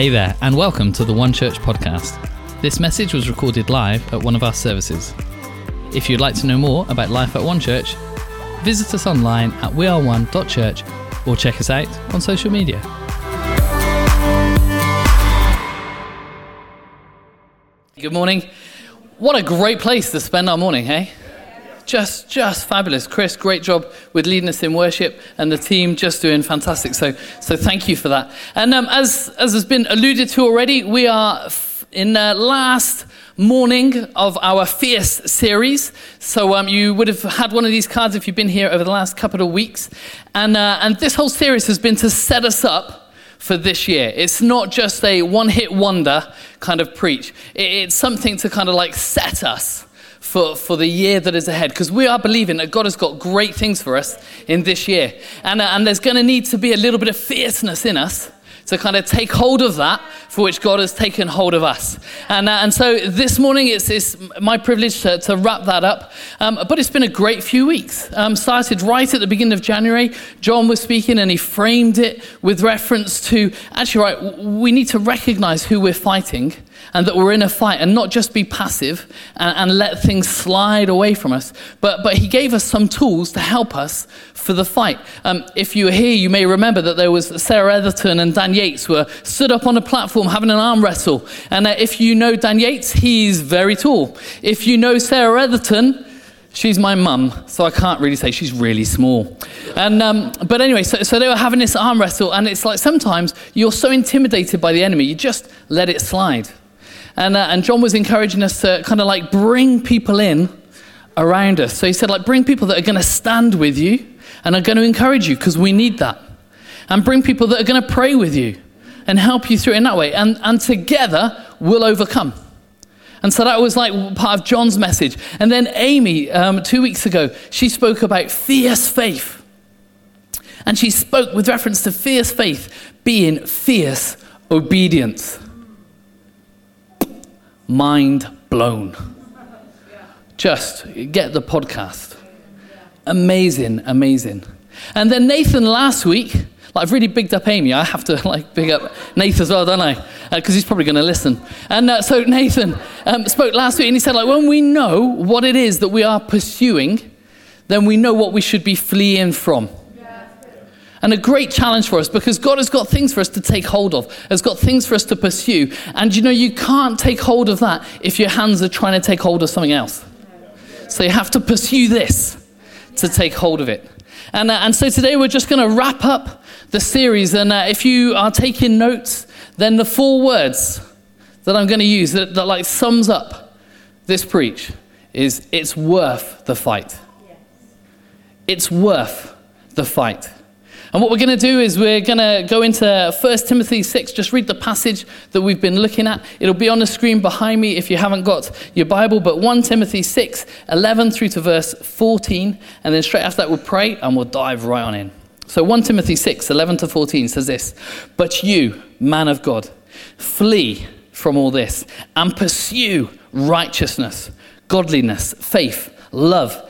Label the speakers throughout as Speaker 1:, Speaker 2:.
Speaker 1: Hey there, and welcome to the One Church podcast. This message was recorded live at one of our services. If you'd like to know more about life at One Church, visit us online at weareone.church or check us out on social media. Good morning. What a great place to spend our morning, hey? Just just fabulous. Chris, great job with leading us in worship, and the team just doing fantastic. So so thank you for that. And um, as as has been alluded to already, we are in the last morning of our Fierce series. So um, you would have had one of these cards if you've been here over the last couple of weeks, and uh, and this whole series has been to set us up for this year. It's not just a one hit wonder kind of preach, it's something to kind of like set us for, for the year that is ahead because we are believing that God has got great things for us in this year. And, uh, and there's going to need to be a little bit of fierceness in us to kind of take hold of that for which God has taken hold of us. And, uh, and so this morning it's, it's my privilege to, to wrap that up. Um, but it's been a great few weeks. Um, started right at the beginning of January. John was speaking and he framed it with reference to actually, right, we need to recognize who we're fighting and that we're in a fight and not just be passive and, and, let things slide away from us. But, but he gave us some tools to help us for the fight. Um, if you were here, you may remember that there was Sarah Etherton and Dan Yates were stood up on a platform having an arm wrestle. And uh, if you know Dan Yates, he's very tall. If you know Sarah Etherton, She's my mum, so I can't really say she's really small. And, um, but anyway, so, so they were having this arm wrestle, and it's like sometimes you're so intimidated by the enemy, you just let it slide. And, uh, and John was encouraging us to kind of like bring people in around us. So he said, like, bring people that are going to stand with you and are going to encourage you because we need that. And bring people that are going to pray with you and help you through in that way. And, and together we'll overcome. And so that was like part of John's message. And then Amy, um, two weeks ago, she spoke about fierce faith. And she spoke with reference to fierce faith being fierce obedience mind blown. Just get the podcast. Amazing, amazing. And then Nathan last week, like I've really bigged up Amy. I have to like big up Nathan as well, don't I? Because uh, he's probably going to listen. And uh, so Nathan um, spoke last week, and he said, like, when we know what it is that we are pursuing, then we know what we should be fleeing from and a great challenge for us because God has got things for us to take hold of, has got things for us to pursue. And you know, you can't take hold of that if your hands are trying to take hold of something else. So you have to pursue this to take hold of it. And, uh, and so today we're just going to wrap up the series. And uh, if you are taking notes, then the four words that I'm going to use that, that like sums up this preach is it's worth the fight. It's worth the fight. And what we're going to do is we're going to go into 1 Timothy 6, just read the passage that we've been looking at. It'll be on the screen behind me if you haven't got your Bible, but 1 Timothy 6, 11 through to verse 14. And then straight after that, we'll pray and we'll dive right on in. So 1 Timothy 6, 11 to 14 says this But you, man of God, flee from all this and pursue righteousness, godliness, faith, love,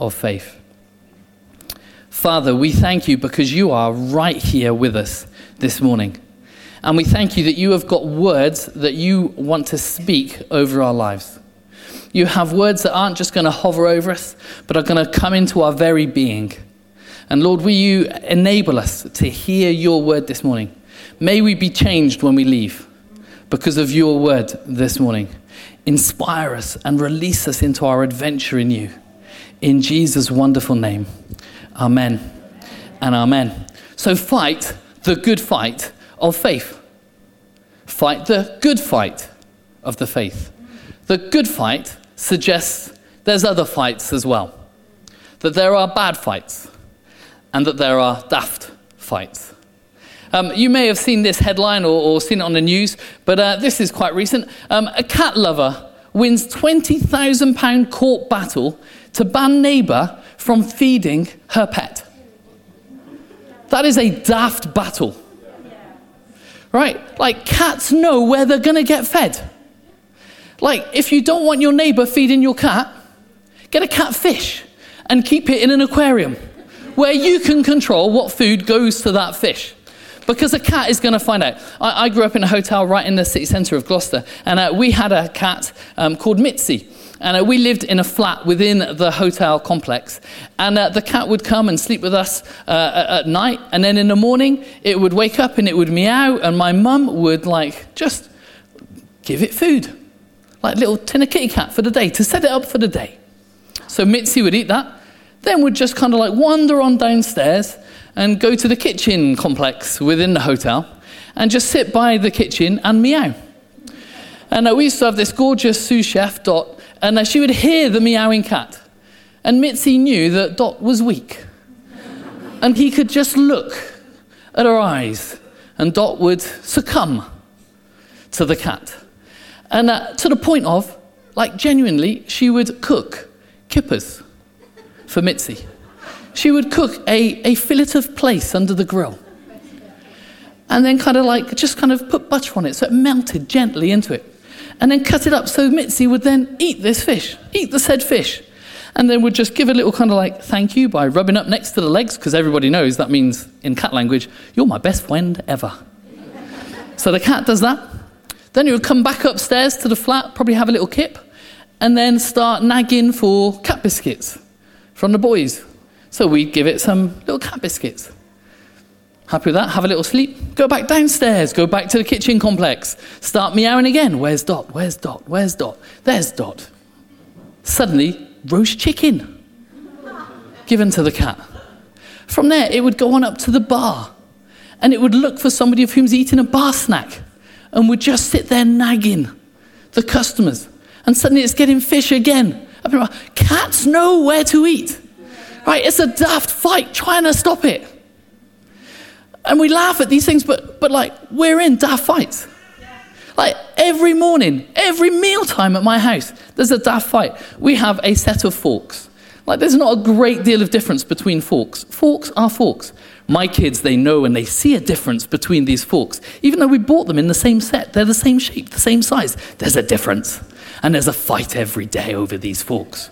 Speaker 1: of faith. Father, we thank you because you are right here with us this morning. And we thank you that you have got words that you want to speak over our lives. You have words that aren't just going to hover over us, but are going to come into our very being. And Lord, will you enable us to hear your word this morning? May we be changed when we leave because of your word this morning. Inspire us and release us into our adventure in you. In Jesus' wonderful name. Amen and amen. So fight the good fight of faith. Fight the good fight of the faith. The good fight suggests there's other fights as well. That there are bad fights and that there are daft fights. Um, you may have seen this headline or, or seen it on the news, but uh, this is quite recent. Um, a cat lover wins £20,000 court battle to ban neighbour from feeding her pet. That is a daft battle. Right? Like, cats know where they're going to get fed. Like, if you don't want your neighbor feeding your cat, get a catfish and keep it in an aquarium where you can control what food goes to that fish. Because a cat is going to find out. I, I, grew up in a hotel right in the city centre of Gloucester, and uh, we had a cat um, called Mitzi. And uh, we lived in a flat within the hotel complex. And uh, the cat would come and sleep with us uh, at night. And then in the morning, it would wake up and it would meow. And my mum would, like, just give it food. Like little tin of kitty cat for the day, to set it up for the day. So Mitzi would eat that. Then would just kind of like wander on downstairs and go to the kitchen complex within the hotel and just sit by the kitchen and meow. And uh, we used to have this gorgeous sous chef, Dot, and she would hear the meowing cat. And Mitzi knew that Dot was weak. and he could just look at her eyes, and Dot would succumb to the cat. And uh, to the point of, like, genuinely, she would cook kippers for Mitzi. She would cook a, a fillet of plaice under the grill. And then kind of like, just kind of put butter on it so it melted gently into it and then cut it up so Mitzi would then eat this fish, eat the said fish, and then would just give a little kind of like thank you by rubbing up next to the legs, because everybody knows that means in cat language, you're my best friend ever. so the cat does that. Then he would come back upstairs to the flat, probably have a little kip, and then start nagging for cat biscuits from the boys. So we'd give it some little cat biscuits. Happy with that? Have a little sleep. Go back downstairs. Go back to the kitchen complex. Start meowing again. Where's Dot? Where's Dot? Where's Dot? There's Dot. Suddenly, roast chicken given to the cat. From there, it would go on up to the bar and it would look for somebody of whom's eating a bar snack and would just sit there nagging the customers. And suddenly it's getting fish again. Cats know where to eat. Right? It's a daft fight trying to stop it. And we laugh at these things, but, but like, we're in daft fights. Like, every morning, every mealtime at my house, there's a daft fight. We have a set of forks. Like, there's not a great deal of difference between forks. Forks are forks. My kids, they know and they see a difference between these forks. Even though we bought them in the same set, they're the same shape, the same size. There's a difference. And there's a fight every day over these forks.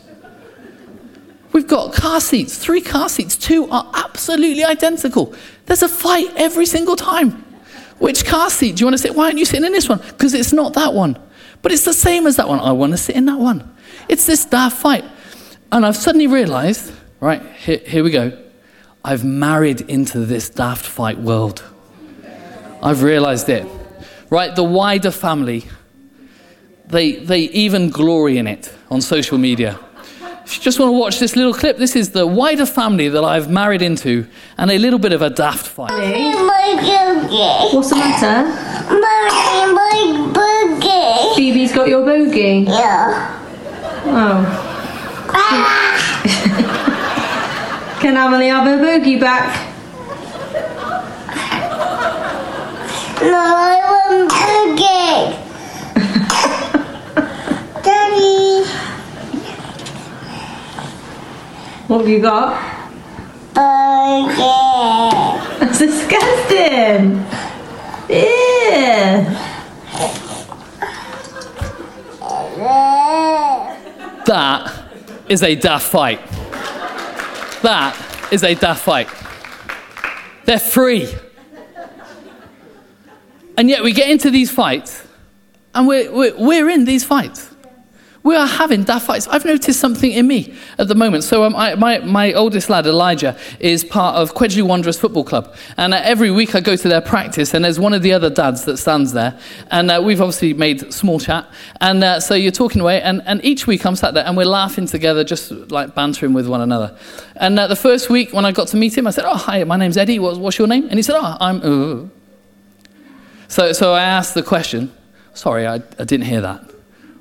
Speaker 1: We've got car seats, three car seats, two are absolutely identical. There's a fight every single time. Which car seat do you want to sit? Why aren't you sitting in this one? Because it's not that one. But it's the same as that one. I want to sit in that one. It's this daft fight. And I've suddenly realized, right, here, here we go. I've married into this daft fight world. I've realized it. Right, the wider family, they, they even glory in it on social media. If you just want to watch this little clip, this is the wider family that I've married into and a little bit of a daft fight.
Speaker 2: What's the matter?
Speaker 3: Mommy, my boogie.
Speaker 2: Phoebe's got your bogey.
Speaker 3: Yeah.
Speaker 2: Oh. Ah. Can Emily have her bogey back?
Speaker 3: No, I want boogie.
Speaker 2: What have you got?
Speaker 3: Boogie.
Speaker 2: That's disgusting. Yeah.
Speaker 1: That is a daft fight. That is a daft fight. They're free. And yet we get into these fights, and we're, we're, we're in these fights. We are having daft fights. I've noticed something in me at the moment. So, um, I, my, my oldest lad, Elijah, is part of Quedgeley Wanderers Football Club. And uh, every week I go to their practice, and there's one of the other dads that stands there. And uh, we've obviously made small chat. And uh, so you're talking away, and, and each week I'm sat there and we're laughing together, just like bantering with one another. And uh, the first week when I got to meet him, I said, Oh, hi, my name's Eddie. What, what's your name? And he said, Oh, I'm. Uh. So, so I asked the question. Sorry, I, I didn't hear that.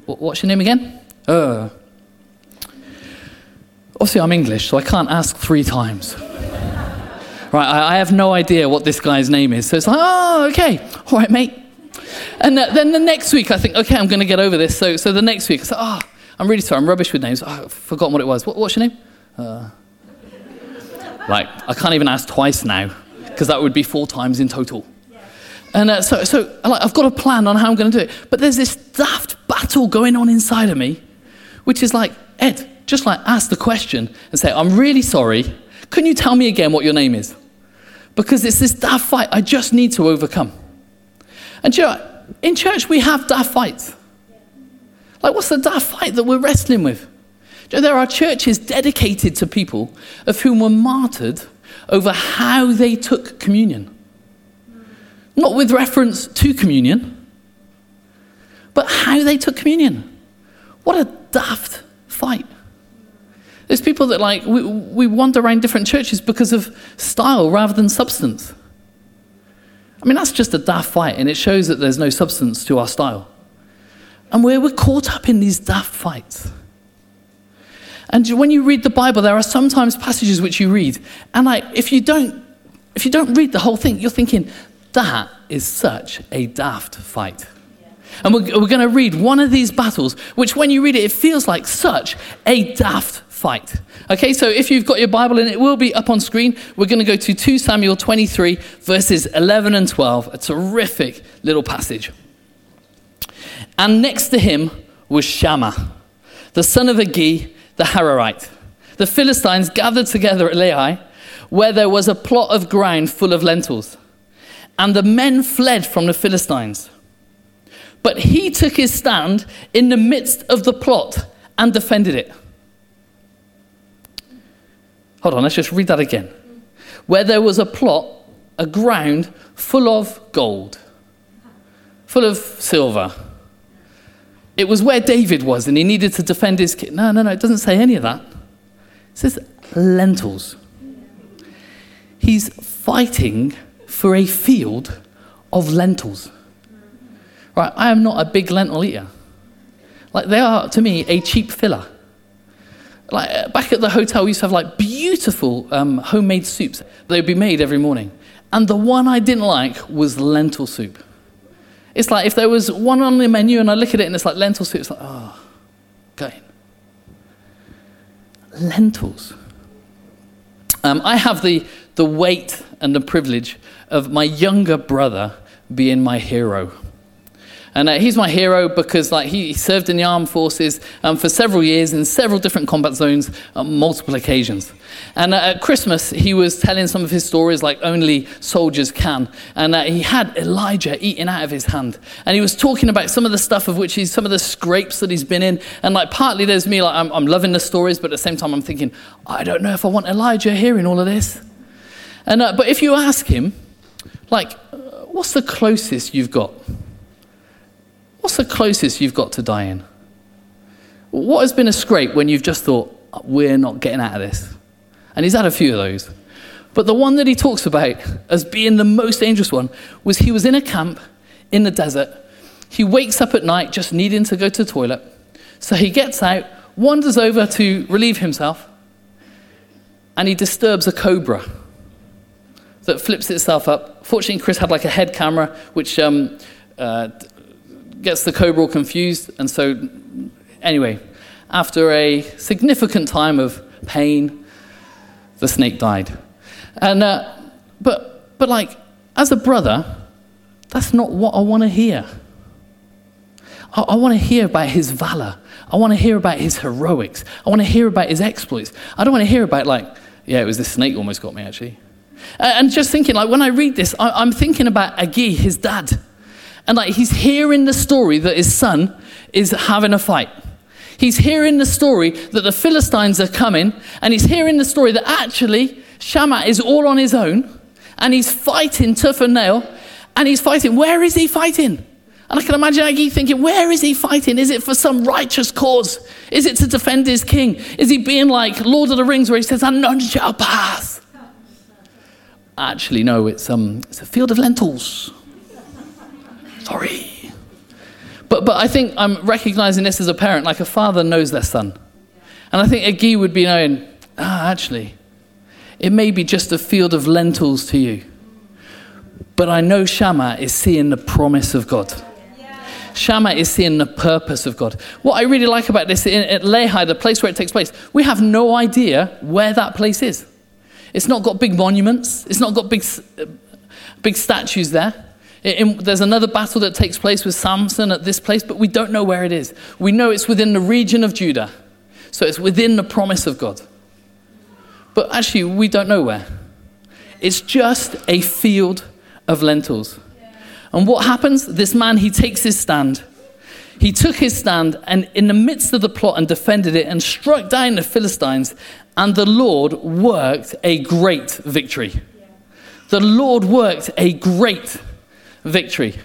Speaker 1: What's your name again? Uh. Obviously, I'm English, so I can't ask three times. Right, I, I have no idea what this guy's name is. So it's like, oh, okay, all right, mate. And uh, then the next week, I think, okay, I'm going to get over this. So, so the next week, I say, oh, I'm really sorry, I'm rubbish with names. Oh, I've forgotten what it was. What, what's your name? Uh, like, I can't even ask twice now, because that would be four times in total. And uh, so, so like, I've got a plan on how I'm going to do it. But there's this daft battle going on inside of me, which is like, Ed, just like ask the question and say, I'm really sorry. Can you tell me again what your name is? Because it's this daft fight I just need to overcome. And you know, in church, we have daft fights. Like, what's the daft fight that we're wrestling with? You know, there are churches dedicated to people of whom were martyred over how they took communion. Not with reference to communion, but how they took communion. What a daft fight. There's people that like, we, we wander around different churches because of style rather than substance. I mean, that's just a daft fight, and it shows that there's no substance to our style. And we're, we're caught up in these daft fights. And when you read the Bible, there are sometimes passages which you read, and like, if you don't, if you don't read the whole thing, you're thinking, that is such a daft fight. And we're, we're going to read one of these battles, which when you read it, it feels like such a daft fight. Okay, so if you've got your Bible and it will be up on screen, we're going to go to 2 Samuel 23, verses 11 and 12, a terrific little passage. And next to him was Shammah, the son of Agee, the Hararite. The Philistines gathered together at Lehi, where there was a plot of ground full of lentils. And the men fled from the Philistines. But he took his stand in the midst of the plot and defended it. Hold on, let's just read that again. Where there was a plot, a ground full of gold, full of silver. It was where David was, and he needed to defend his kid. No, no, no, it doesn't say any of that. It says lentils. He's fighting for a field of lentils. Right, I am not a big lentil eater. Like, they are, to me, a cheap filler. Like, uh, back at the hotel, we used to have, like, beautiful um, homemade soups. They'd be made every morning. And the one I didn't like was lentil soup. It's like if there was one on the menu and I look at it and it's like lentil soup, it's like, oh, okay. Lentils. Um, I have the, the weight and the privilege of my younger brother being my hero. And uh, he's my hero because like, he served in the armed forces um, for several years in several different combat zones on multiple occasions. And uh, at Christmas, he was telling some of his stories like only soldiers can. And uh, he had Elijah eating out of his hand. And he was talking about some of the stuff of which he's, some of the scrapes that he's been in. And like partly there's me, like I'm, I'm loving the stories, but at the same time I'm thinking, I don't know if I want Elijah hearing all of this. And, uh, but if you ask him, like, what's the closest you've got? What's the closest you've got to dying? What has been a scrape when you've just thought, we're not getting out of this? And he's had a few of those. But the one that he talks about as being the most dangerous one was he was in a camp in the desert. He wakes up at night just needing to go to the toilet. So he gets out, wanders over to relieve himself, and he disturbs a cobra that flips itself up. Fortunately, Chris had like a head camera, which um, uh, gets the cobra confused. And so, anyway, after a significant time of pain, the snake died. And, uh, but, but like, as a brother, that's not what I want to hear. I, I want to hear about his valor. I want to hear about his heroics. I want to hear about his exploits. I don't want to hear about, like, yeah, it was this snake almost got me, actually. Uh, and just thinking, like, when I read this, I'm thinking about Agee, his dad. And, like, he's hearing the story that his son is having a fight. He's hearing the story that the Philistines are coming, and he's hearing the story that actually Shammah is all on his own, and he's fighting tooth and nail, and he's fighting. Where is he fighting? And I can imagine Agee thinking, where is he fighting? Is it for some righteous cause? Is it to defend his king? Is he being like Lord of the Rings where he says, and none shall pass? Actually, no, it's, um, it's a field of lentils. Sorry. But, but I think I'm recognizing this as a parent, like a father knows their son. And I think Agee would be knowing, ah, actually, It may be just a field of lentils to you. But I know Shammah is seeing the promise of God. Shammah is seeing the purpose of God. What I really like about this in, at Lehi, the place where it takes place, we have no idea where that place is. It's not got big monuments. It's not got big, big statues there. There's another battle that takes place with Samson at this place, but we don't know where it is. We know it's within the region of Judah. So it's within the promise of God. But actually, we don't know where. It's just a field of lentils. And what happens? This man, he takes his stand. He took his stand and, in the midst of the plot, and defended it and struck down the Philistines. And the Lord worked a great victory. The Lord worked a great victory.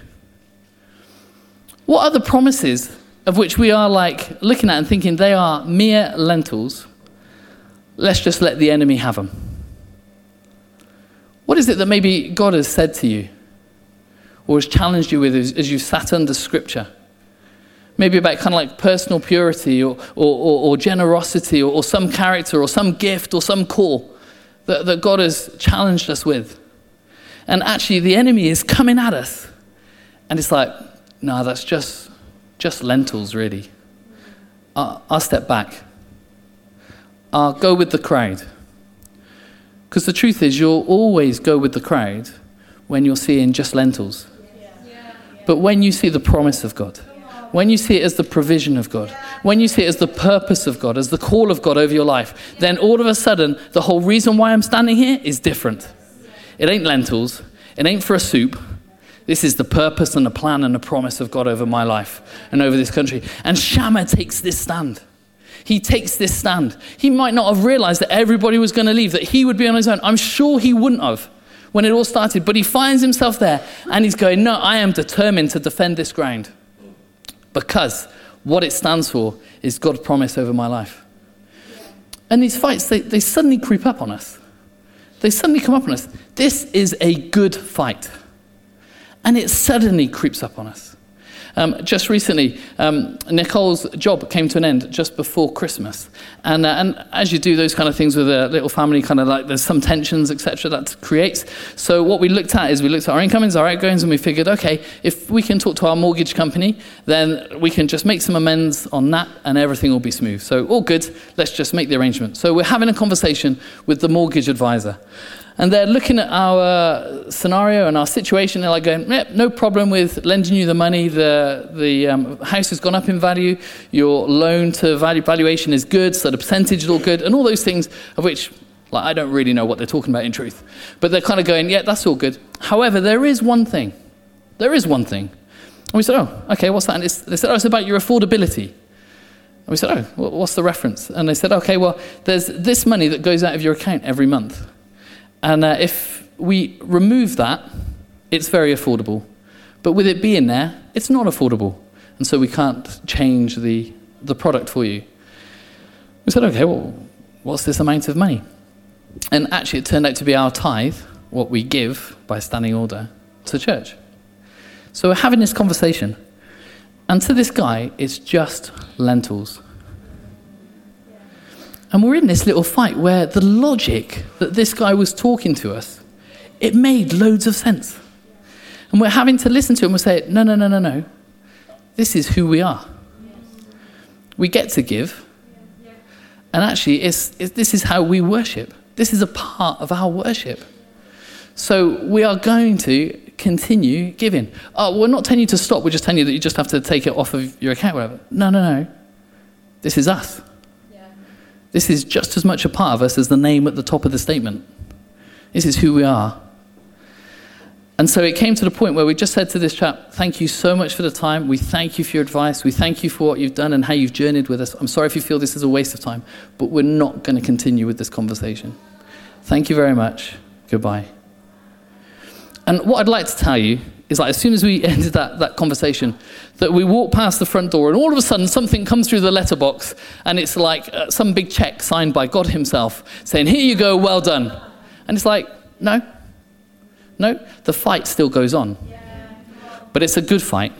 Speaker 1: What are the promises of which we are like looking at and thinking they are mere lentils? Let's just let the enemy have them. What is it that maybe God has said to you or has challenged you with as, as you've sat under Scripture? Maybe about kind of like personal purity or, or, or, or generosity or, or, some character or some gift or some call that, that God has challenged us with. And actually, the enemy is coming at us. And it's like, no, that's just, just lentils, really. I'll, I'll step back. I'll go with the crowd. Because the truth is, you'll always go with the crowd when you're seeing just lentils. But when you see the promise of God, when you see it as the provision of God, when you see it as the purpose of God, as the call of God over your life, then all of a sudden, the whole reason why I'm standing here is different. It ain't lentils, it ain't for a soup. This is the purpose and the plan and the promise of God over my life and over this country. And Shammah takes this stand. He takes this stand. He might not have realized that everybody was going to leave, that he would be on his own. I'm sure he wouldn't have when it all started, but he finds himself there and he's going, No, I am determined to defend this ground because what it stands for is God's promise over my life. And these fights, they, they suddenly creep up on us. They suddenly come up on us. This is a good fight. And it suddenly creeps up on us. Um, just recently, um, Nicole's job came to an end just before Christmas. And, uh, and as you do those kind of things with a little family, kind of like there's some tensions, etc., that creates. So, what we looked at is we looked at our incomings, our outgoings, and we figured, okay, if we can talk to our mortgage company, then we can just make some amends on that and everything will be smooth. So, all good, let's just make the arrangement. So, we're having a conversation with the mortgage advisor. And they're looking at our scenario and our situation. They're like going, yep, no problem with lending you the money. The, the um, house has gone up in value. Your loan to value valuation is good, so the percentage is all good, and all those things of which like, I don't really know what they're talking about in truth. But they're kind of going, yeah, that's all good. However, there is one thing. There is one thing. And we said, oh, okay, what's that? And they said, oh, it's about your affordability. And we said, oh, what's the reference? And they said, okay, well, there's this money that goes out of your account every month. And uh, if we remove that, it's very affordable. But with it being there, it's not affordable. And so we can't change the, the product for you. We said, okay, well, what's this amount of money? And actually, it turned out to be our tithe, what we give by standing order to church. So we're having this conversation. And to this guy, it's just lentils. And we're in this little fight where the logic that this guy was talking to us, it made loads of sense. And we're having to listen to him and say, no, no, no, no, no. This is who we are. We get to give. And actually, it's, it's, this is how we worship. This is a part of our worship. So we are going to continue giving. Oh, we're not telling you to stop. We're just telling you that you just have to take it off of your account, whatever. No, no, no. This is us. This is just as much a part of us as the name at the top of the statement. This is who we are. And so it came to the point where we just said to this chap, Thank you so much for the time. We thank you for your advice. We thank you for what you've done and how you've journeyed with us. I'm sorry if you feel this is a waste of time, but we're not going to continue with this conversation. Thank you very much. Goodbye. And what I'd like to tell you is like as soon as we ended that, that conversation, that we walk past the front door and all of a sudden something comes through the letterbox and it's like uh, some big check signed by God Himself saying, Here you go, well done. And it's like, no, no, the fight still goes on. But it's a good fight.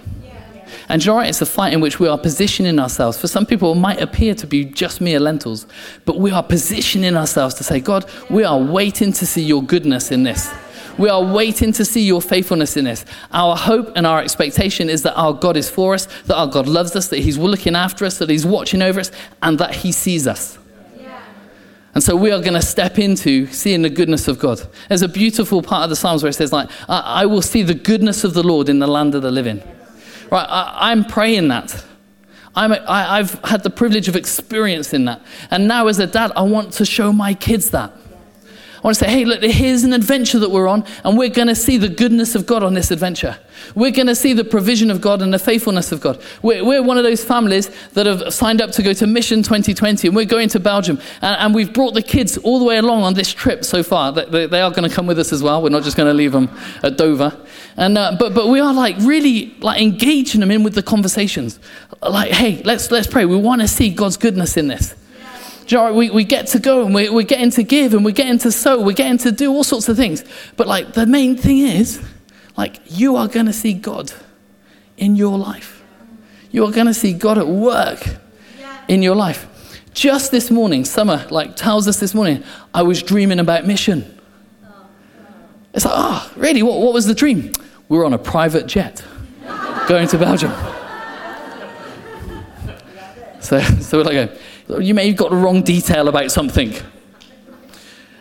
Speaker 1: And you know what? It's a fight in which we are positioning ourselves. For some people, it might appear to be just mere lentils, but we are positioning ourselves to say, God, we are waiting to see your goodness in this. We are waiting to see your faithfulness in this. Our hope and our expectation is that our God is for us, that our God loves us, that He's looking after us, that He's watching over us, and that He sees us. And so we are going to step into seeing the goodness of God. There's a beautiful part of the Psalms where it says, like, I, I will see the goodness of the Lord in the land of the living. Right, I, I'm praying that. I'm, I, I've had the privilege of experiencing that. And now, as a dad, I want to show my kids that. I want to say, hey, look, here's an adventure that we're on, and we're going to see the goodness of God on this adventure. We're going to see the provision of God and the faithfulness of God. We're, we're one of those families that have signed up to go to Mission 2020, and we're going to Belgium. And, and we've brought the kids all the way along on this trip so far. They, they are going to come with us as well. We're not just going to leave them at Dover. And, uh, but, but we are like really like engaging them in with the conversations. Like, hey, let's, let's pray. We want to see God's goodness in this. You know, we, we get to go and we, we're getting to give and we're getting to sow, we're getting to do all sorts of things. But like the main thing is, like you are going to see God in your life. You are going to see God at work in your life. Just this morning, Summer like tells us this morning, I was dreaming about mission. It's like, oh, really? What, what was the dream? We were on a private jet going to Belgium. So, so we're like, you may have got the wrong detail about something.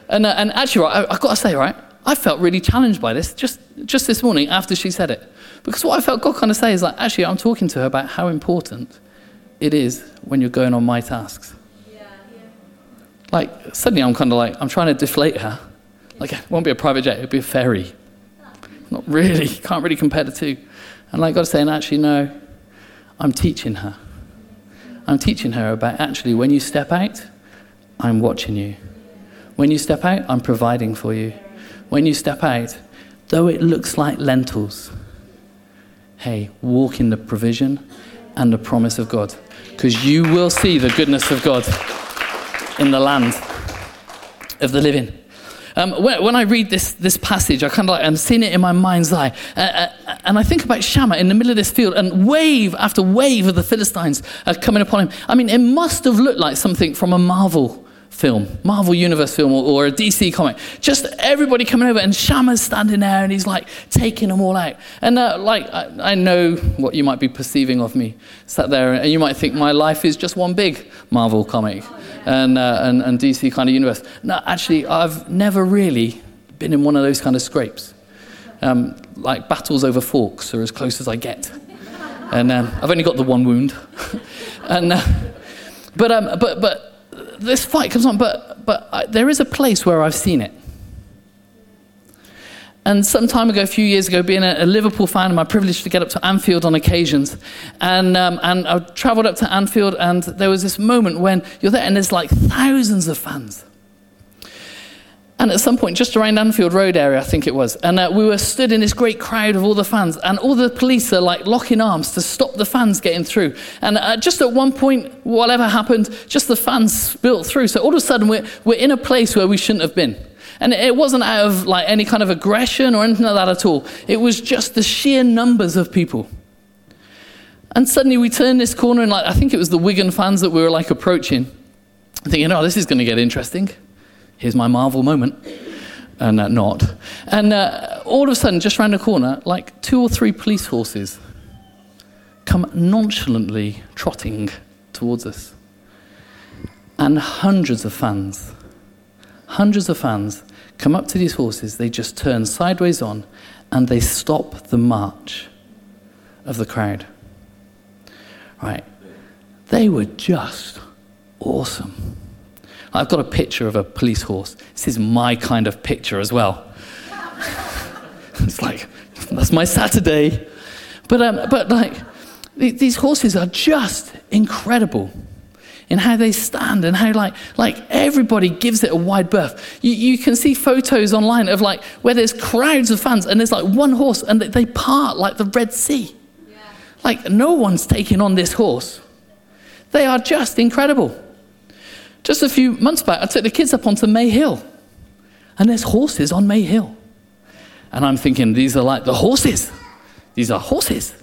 Speaker 1: And, uh, and actually, right, I, have got to say, right, I felt really challenged by this just, just this morning after she said it. Because what I felt God kind of say is like, actually, I'm talking to her about how important it is when you're going on my tasks. Yeah, yeah. Like, suddenly I'm kind of like, I'm trying to deflate her. Like, it won't be a private jet, it'll be a ferry. Not really, can't really compare the two. And like God's saying, actually, no, I'm teaching her. I'm teaching her about actually when you step out, I'm watching you. When you step out, I'm providing for you. When you step out, though it looks like lentils, hey, walk in the provision and the promise of God. Because you will see the goodness of God in the land of the living. Um, when, when, I read this, this passage, I kind of like, I'm seeing it in my mind's eye. Uh, uh, and I think about Shammah in the middle of this field, and wave after wave of the Philistines are coming upon him. I mean, it must have looked like something from a Marvel film, Marvel Universe film, or, or, a DC comic. Just everybody coming over, and Shammah's standing there, and he's like taking them all out. And uh, like, I, I, know what you might be perceiving of me, sat there, and you might think my life is just one big Marvel comic and, uh, and, and DC kind of universe. No, actually, I've never really been in one of those kind of scrapes. Um, like battles over forks are as close as I get. And um, I've only got the one wound. and, uh, but, um, but, but this fight comes on, but, but I, there is a place where I've seen it. And some time ago, a few years ago, being a, a Liverpool fan, my privilege to get up to Anfield on occasions. And, um, and I travelled up to Anfield, and there was this moment when you're there, and there's like thousands of fans. And at some point, just around Anfield Road area, I think it was, and uh, we were stood in this great crowd of all the fans, and all the police are like locking arms to stop the fans getting through. And uh, just at one point, whatever happened, just the fans spilt through. So all of a sudden, we're, we're in a place where we shouldn't have been. And it wasn't out of like any kind of aggression or anything like that at all. It was just the sheer numbers of people. And suddenly we turned this corner, and like I think it was the Wigan fans that we were like approaching, thinking, "Oh, this is going to get interesting. Here's my Marvel moment." And uh, not. And uh, all of a sudden, just round the corner, like two or three police horses come nonchalantly trotting towards us. And hundreds of fans, hundreds of fans come up to these horses, they just turn sideways on, and they stop the march of the crowd. Right? They were just awesome. I've got a picture of a police horse. This is my kind of picture as well. it's like, that's my Saturday. But, um, but like, these horses are just incredible in how they stand and how like like everybody gives it a wide berth. You, you can see photos online of like where there's crowds of fans and there's like one horse and they part like the Red Sea. Yeah. Like no one's taking on this horse. They are just incredible. Just a few months back, I took the kids up onto May Hill, and there's horses on May Hill. And I'm thinking, these are like the horses. These are horses.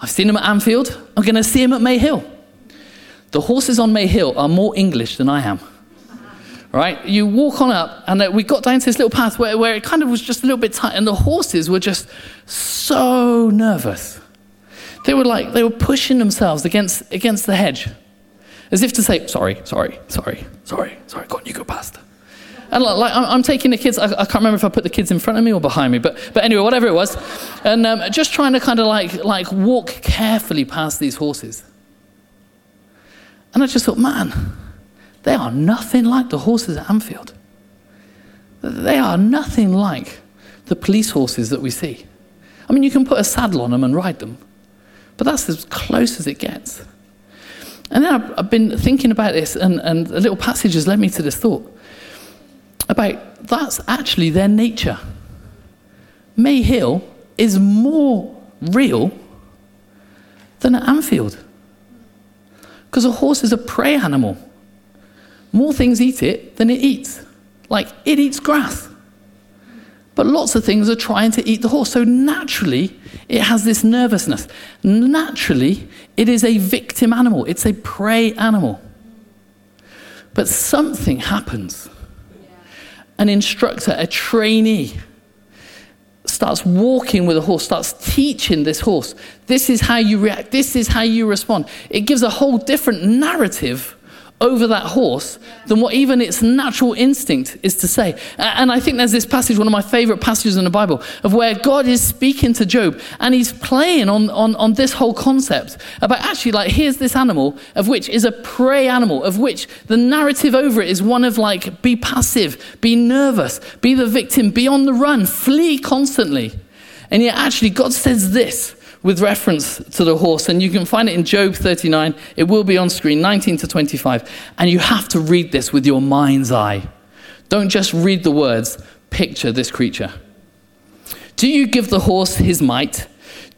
Speaker 1: I've seen them at Anfield. I'm going to see them at May Hill. The horses on May Hill are more English than I am. Right? You walk on up, and we got down to this little path where, where it kind of was just a little bit tight, and the horses were just so nervous. They were like, they were pushing themselves against, against the hedge, as if to say, sorry, sorry, sorry, sorry, sorry, go on, you go past. And like, I'm taking the kids, I, I, can't remember if I put the kids in front of me or behind me, but, but anyway, whatever it was. And um, just trying to kind of like, like walk carefully past these horses. And I just thought, man, they are nothing like the horses at Anfield. They are nothing like the police horses that we see. I mean, you can put a saddle on them and ride them, but that's as close as it gets. And then I've, been thinking about this, and, and a little passage has led me to this thought about that's actually their nature. May Hill is more real than at Anfield. Because a horse is a prey animal. More things eat it than it eats. Like it eats grass. But lots of things are trying to eat the horse. So naturally, it has this nervousness. Naturally, it is a victim animal, it's a prey animal. But something happens. An instructor, a trainee, starts walking with a horse, starts teaching this horse. This is how you react, this is how you respond. It gives a whole different narrative over that horse than what even its natural instinct is to say. And I think there's this passage, one of my favorite passages in the Bible, of where God is speaking to Job and he's playing on, on, on this whole concept about actually, like, here's this animal of which is a prey animal, of which the narrative over it is one of, like, be passive, be nervous, be the victim, be on the run, flee constantly. And yet, actually, God says this with reference to the horse, and you can find it in Job 39. It will be on screen, 19 to 25. And you have to read this with your mind's eye. Don't just read the words, picture this creature. Do you give the horse his might?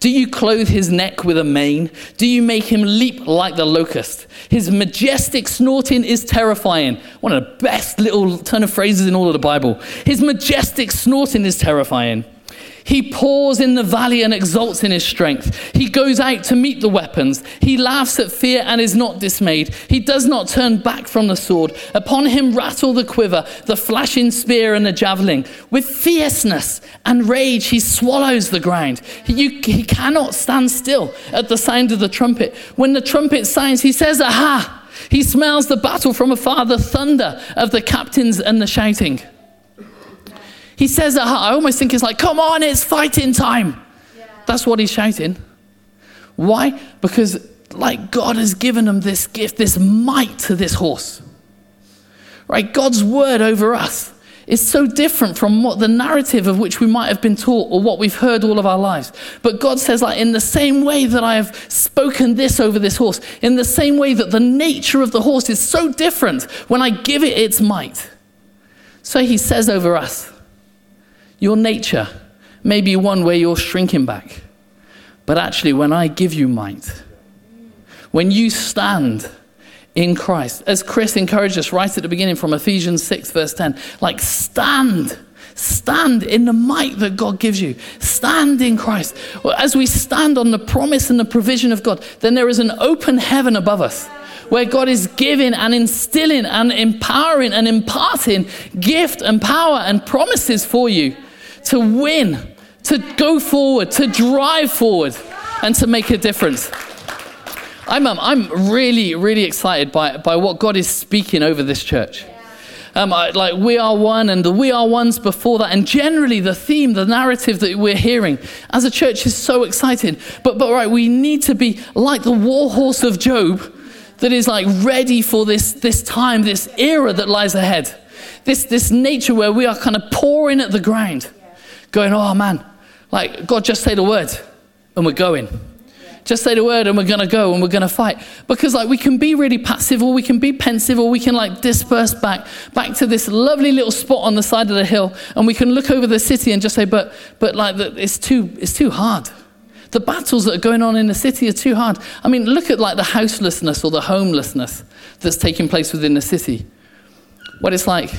Speaker 1: Do you clothe his neck with a mane? Do you make him leap like the locust? His majestic snorting is terrifying. One of the best little turn of phrases in all of the Bible. His majestic snorting is terrifying. He paws in the valley and exults in his strength. He goes out to meet the weapons. He laughs at fear and is not dismayed. He does not turn back from the sword. Upon him rattle the quiver, the flashing spear and the javelin. With fierceness and rage, he swallows the ground. He, he cannot stand still at the sound of the trumpet. When the trumpet sounds, he says, Aha! He smells the battle from afar, the thunder of the captains and the shouting. He says that I almost think it's like, come on, it's fighting time. Yeah. That's what he's shouting. Why? Because, like, God has given him this gift, this might to this horse. Right? God's word over us is so different from what the narrative of which we might have been taught or what we've heard all of our lives. But God says, like, in the same way that I have spoken this over this horse, in the same way that the nature of the horse is so different when I give it its might. So he says over us, your nature may be one where you're shrinking back. But actually, when I give you might, when you stand in Christ, as Chris encouraged us right at the beginning from Ephesians 6, verse 10, like stand. Stand in the might that God gives you. Stand in Christ. As we stand on the promise and the provision of God, then there is an open heaven above us where God is giving and instilling and empowering and imparting gift and power and promises for you to win, to go forward, to drive forward, and to make a difference. I'm, um, I'm really, really excited by, by what God is speaking over this church. Um, I, like we are one and the we are ones before that and generally the theme the narrative that we're hearing as a church is so exciting but but right we need to be like the war horse of job that is like ready for this this time this era that lies ahead this this nature where we are kind of pouring at the ground going, oh man, like, God, just say the word and we're going. Just say the word and we're going to go and we're going to fight. Because, like, we can be really passive or we can be pensive or we can, like, disperse back, back to this lovely little spot on the side of the hill and we can look over the city and just say, but, but like, it's too, it's too hard. The battles that are going on in the city are too hard. I mean, look at, like, the houselessness or the homelessness that's taking place within the city. What it's like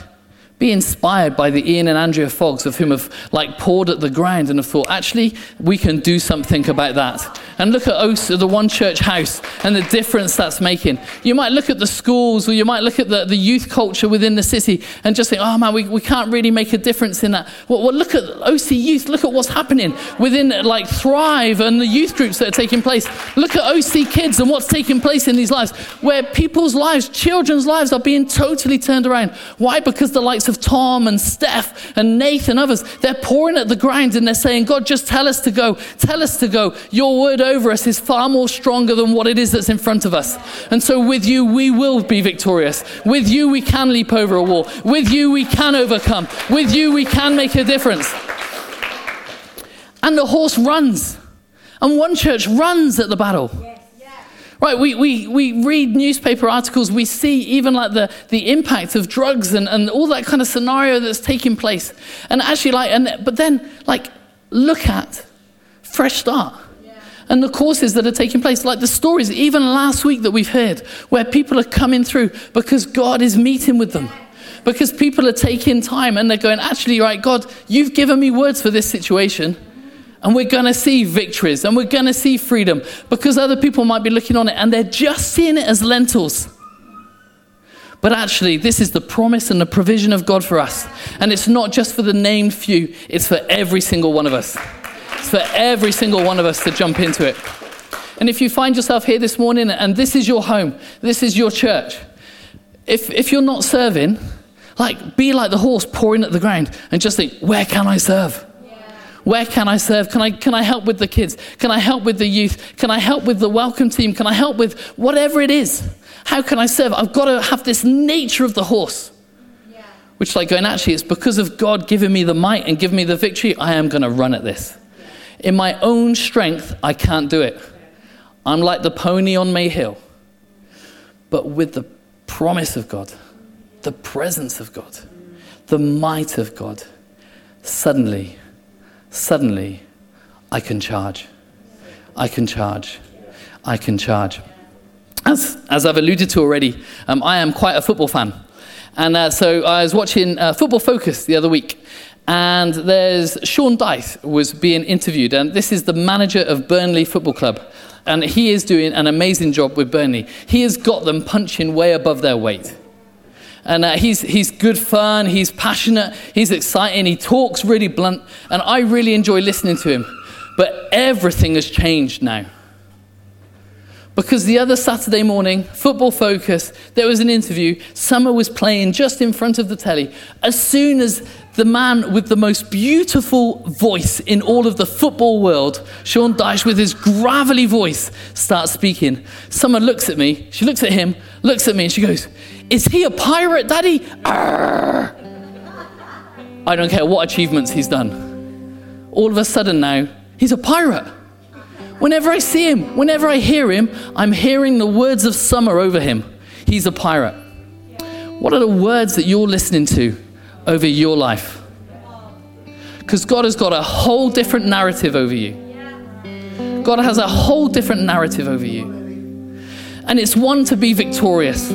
Speaker 1: Be inspired by the Ian and Andrea Foggs of whom have like poured at the ground and have thought, actually, we can do something about that. And look at OSA, the One Church House, and the difference that's making. You might look at the schools or you might look at the, the youth culture within the city and just think, oh man, we, we can't really make a difference in that. Well, well, look at OC Youth, look at what's happening within like Thrive and the youth groups that are taking place. Look at OC Kids and what's taking place in these lives, where people's lives, children's lives are being totally turned around. Why? Because the likes of Tom and Steph and Nathan, others, they're pawing at the ground and they're saying, God, just tell us to go. Tell us to go. Your word over us is far more stronger than what it is that's in front of us. And so with you, we will be victorious. With you, we can leap over a wall. With you, we can overcome. With you, we can make a difference. And the horse runs. And one church runs at the battle. Right, we, we, we read newspaper articles, we see even like the, the impact of drugs and, and all that kind of scenario that's taking place. And actually, like, and, but then, like, look at Fresh Start and the courses that are taking place, like the stories, even last week that we've heard, where people are coming through because God is meeting with them. Because people are taking time and they're going, actually, right, God, you've given me words for this situation. And we're going to see victories and we're going to see freedom because other people might be looking on it and they're just seeing it as lentils. But actually, this is the promise and the provision of God for us. And it's not just for the named few, it's for every single one of us. It's for every single one of us to jump into it. And if you find yourself here this morning and this is your home, this is your church, if, if you're not serving, like be like the horse pawing at the ground and just think, where can I serve? Where can I serve? Can I, can I help with the kids? Can I help with the youth? Can I help with the welcome team? Can I help with whatever it is? How can I serve? I've got to have this nature of the horse. Which, like going, actually, it's because of God giving me the might and giving me the victory, I am going to run at this. In my own strength, I can't do it. I'm like the pony on May Hill. But with the promise of God, the presence of God, the might of God, suddenly suddenly I can charge. I can charge. I can charge. As, as I've alluded to already, um, I am quite a football fan. And uh, so I was watching uh, Football Focus the other week, and there's Sean Dyche was being interviewed, and this is the manager of Burnley Football Club. And he is doing an amazing job with Burnley. He has got them punching way above their weight. And uh, he's, he's good fun, he's passionate, he's exciting, he talks really blunt, and I really enjoy listening to him. But everything has changed now. Because the other Saturday morning, Football Focus, there was an interview. Summer was playing just in front of the telly. As soon as the man with the most beautiful voice in all of the football world, Sean Dyche, with his gravelly voice, starts speaking, Summer looks at me. She looks at him, looks at me, and she goes, Is he a pirate, Daddy? Arr! I don't care what achievements he's done. All of a sudden now, he's a pirate. Whenever I see him, whenever I hear him, I'm hearing the words of summer over him. He's a pirate. What are the words that you're listening to over your life? Because God has got a whole different narrative over you. God has a whole different narrative over you. And it's one to be victorious,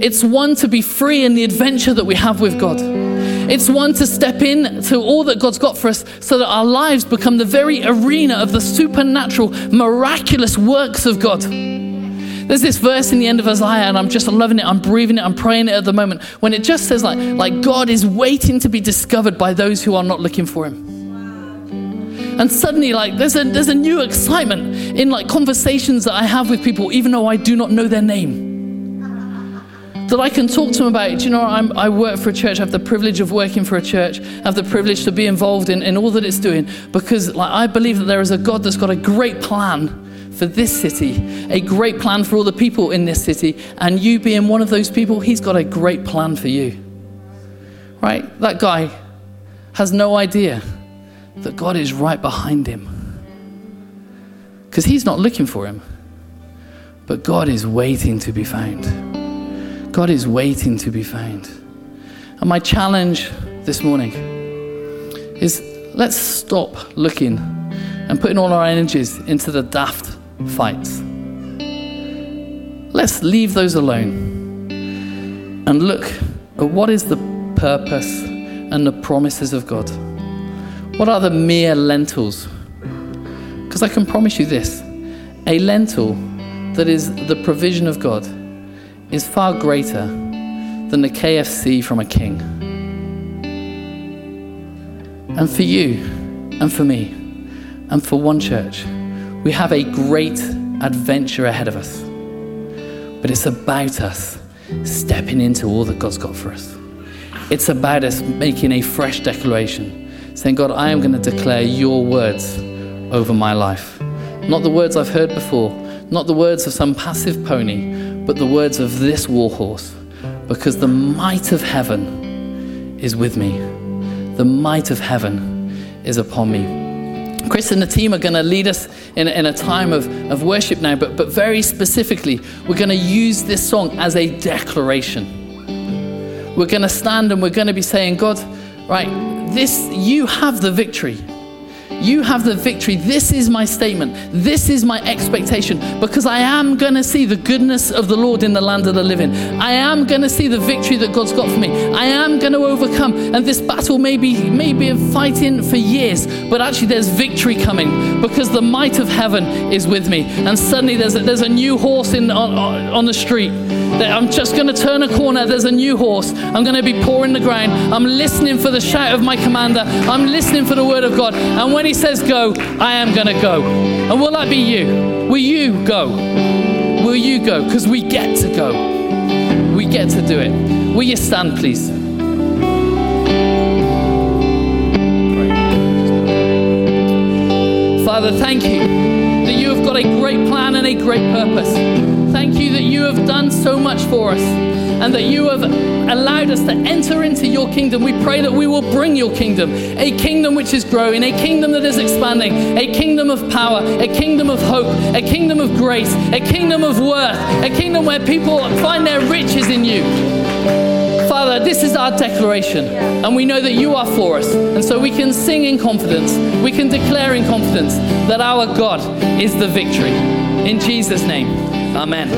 Speaker 1: it's one to be free in the adventure that we have with God. It's one to step in to all that God's got for us so that our lives become the very arena of the supernatural, miraculous works of God. There's this verse in the end of Isaiah, and I'm just loving it. I'm breathing it. I'm praying it at the moment. When it just says, like, like God is waiting to be discovered by those who are not looking for Him. And suddenly, like, there's a, there's a new excitement in like conversations that I have with people, even though I do not know their name that I can talk to them about. you know, I'm, i work for a church. I have the privilege of working for a church. I have the privilege to be involved in, in all that it's doing because like, I believe that there is a God that's got a great plan for this city, a great plan for all the people in this city. And you being one of those people, He's got a great plan for you. Right? That guy has no idea that God is right behind him because he's not looking for him, but God is waiting to be found. God is waiting to be found. And my challenge this morning is let's stop looking and putting all our energies into the daft fights. Let's leave those alone and look at what is the purpose and the promises of God? What are the mere lentils? Because I can promise you this a lentil that is the provision of God is far greater than the KFC from a king. And for you, and for me, and for one church, we have a great adventure ahead of us. But it's about us stepping into all that God's got for us. It's about us making a fresh declaration, saying, God, I am going to declare your words over my life. Not the words I've heard before, not the words of some passive pony, but the words of this warhorse, because the might of heaven is with me. The might of heaven is upon me. Chris and the team are going to lead us in, in a time of, of worship now, but, but very specifically, we're going to use this song as a declaration. We're going to stand and we're going to be saying, God, right, this, you have the victory. You have the victory. This is my statement. This is my expectation because I am going to see the goodness of the Lord in the land of the living. I am going to see the victory that God's got for me. I am going to overcome. And this battle may be, may be a fighting for years, but actually there's victory coming because the might of heaven is with me. And suddenly there's a, there's a new horse in, on, on the street. I'm just going to turn a corner. There's a new horse. I'm going to be pawing the ground. I'm listening for the shout of my commander. I'm listening for the word of God. And when he says go, I am going to go. And will that be you? Will you go? Will you go? Because we get to go. We get to do it. Will you stand, please? Father, thank you that you have got a great plan and a great purpose. Thank you that you have done so much for us and that you have allowed us to enter into your kingdom. We pray that we will bring your kingdom, a kingdom which is growing, a kingdom that is expanding, a kingdom of power, a kingdom of hope, a kingdom of grace, a kingdom of worth, a kingdom where people find their riches in you. Father, this is our declaration, and we know that you are for us. And so we can sing in confidence, we can declare in confidence that our God is the victory. In Jesus' name, amen.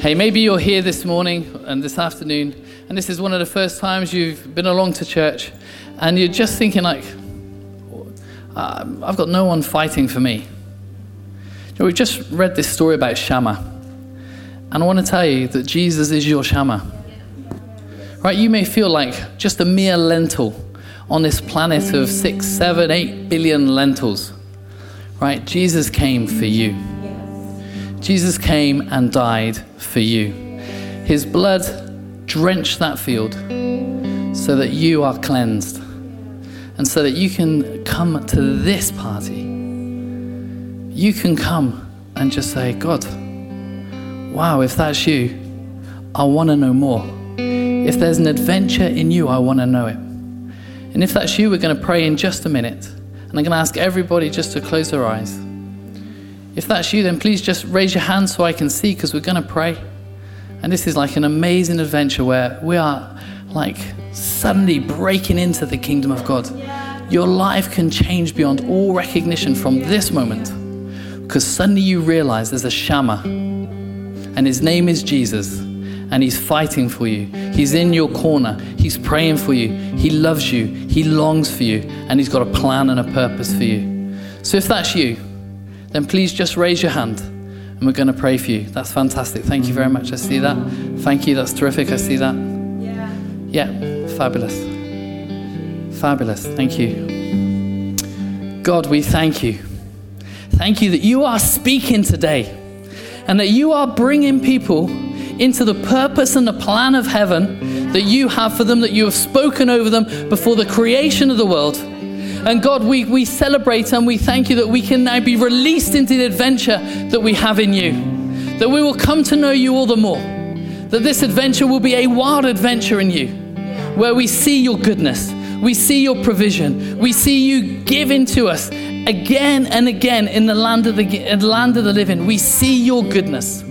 Speaker 1: Hey, maybe you're here this morning and this afternoon, and this is one of the first times you've been along to church, and you're just thinking, like, uh, I've got no one fighting for me. You know, we've just read this story about Shammah, and I want to tell you that Jesus is your Shammah. Right? You may feel like just a mere lentil on this planet of six, seven, eight billion lentils. Right? Jesus came for you. Jesus came and died for you. His blood drenched that field so that you are cleansed and so that you can come to this party. You can come and just say, God, wow, if that's you, I want to know more. If there's an adventure in you, I want to know it. And if that's you, we're going to pray in just a minute. And I'm going to ask everybody just to close their eyes. If that's you, then please just raise your hand so I can see because we're going to pray. And this is like an amazing adventure where we are like suddenly breaking into the kingdom of God. Your life can change beyond all recognition from this moment because suddenly you realize there's a Shammah and his name is Jesus and he's fighting for you. He's in your corner. He's praying for you. He loves you. He longs for you and he's got a plan and a purpose for you. So if that's you, then please just raise your hand and we're going to pray for you. That's fantastic. Thank you very much. I see that. Thank you. That's terrific. I see that. Yeah. Yeah. Fabulous. Fabulous. Thank you. God, we thank you. Thank you that you are speaking today and that you are bringing people into the purpose and the plan of heaven that you have for them, that you have spoken over them before the creation of the world. And God, we, we celebrate and we thank you that we can now be released into the adventure that we have in you. That we will come to know you all the more. That this adventure will be a wild adventure in you, where we see your goodness, we see your provision, we see you giving to us again and again in the land of the, land of the living. We see your goodness.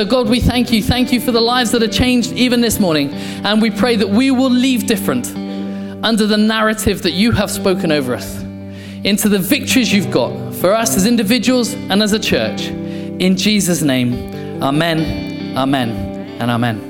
Speaker 1: So, God, we thank you. Thank you for the lives that are changed even this morning. And we pray that we will leave different under the narrative that you have spoken over us, into the victories you've got for us as individuals and as a church. In Jesus' name, amen, amen, and amen.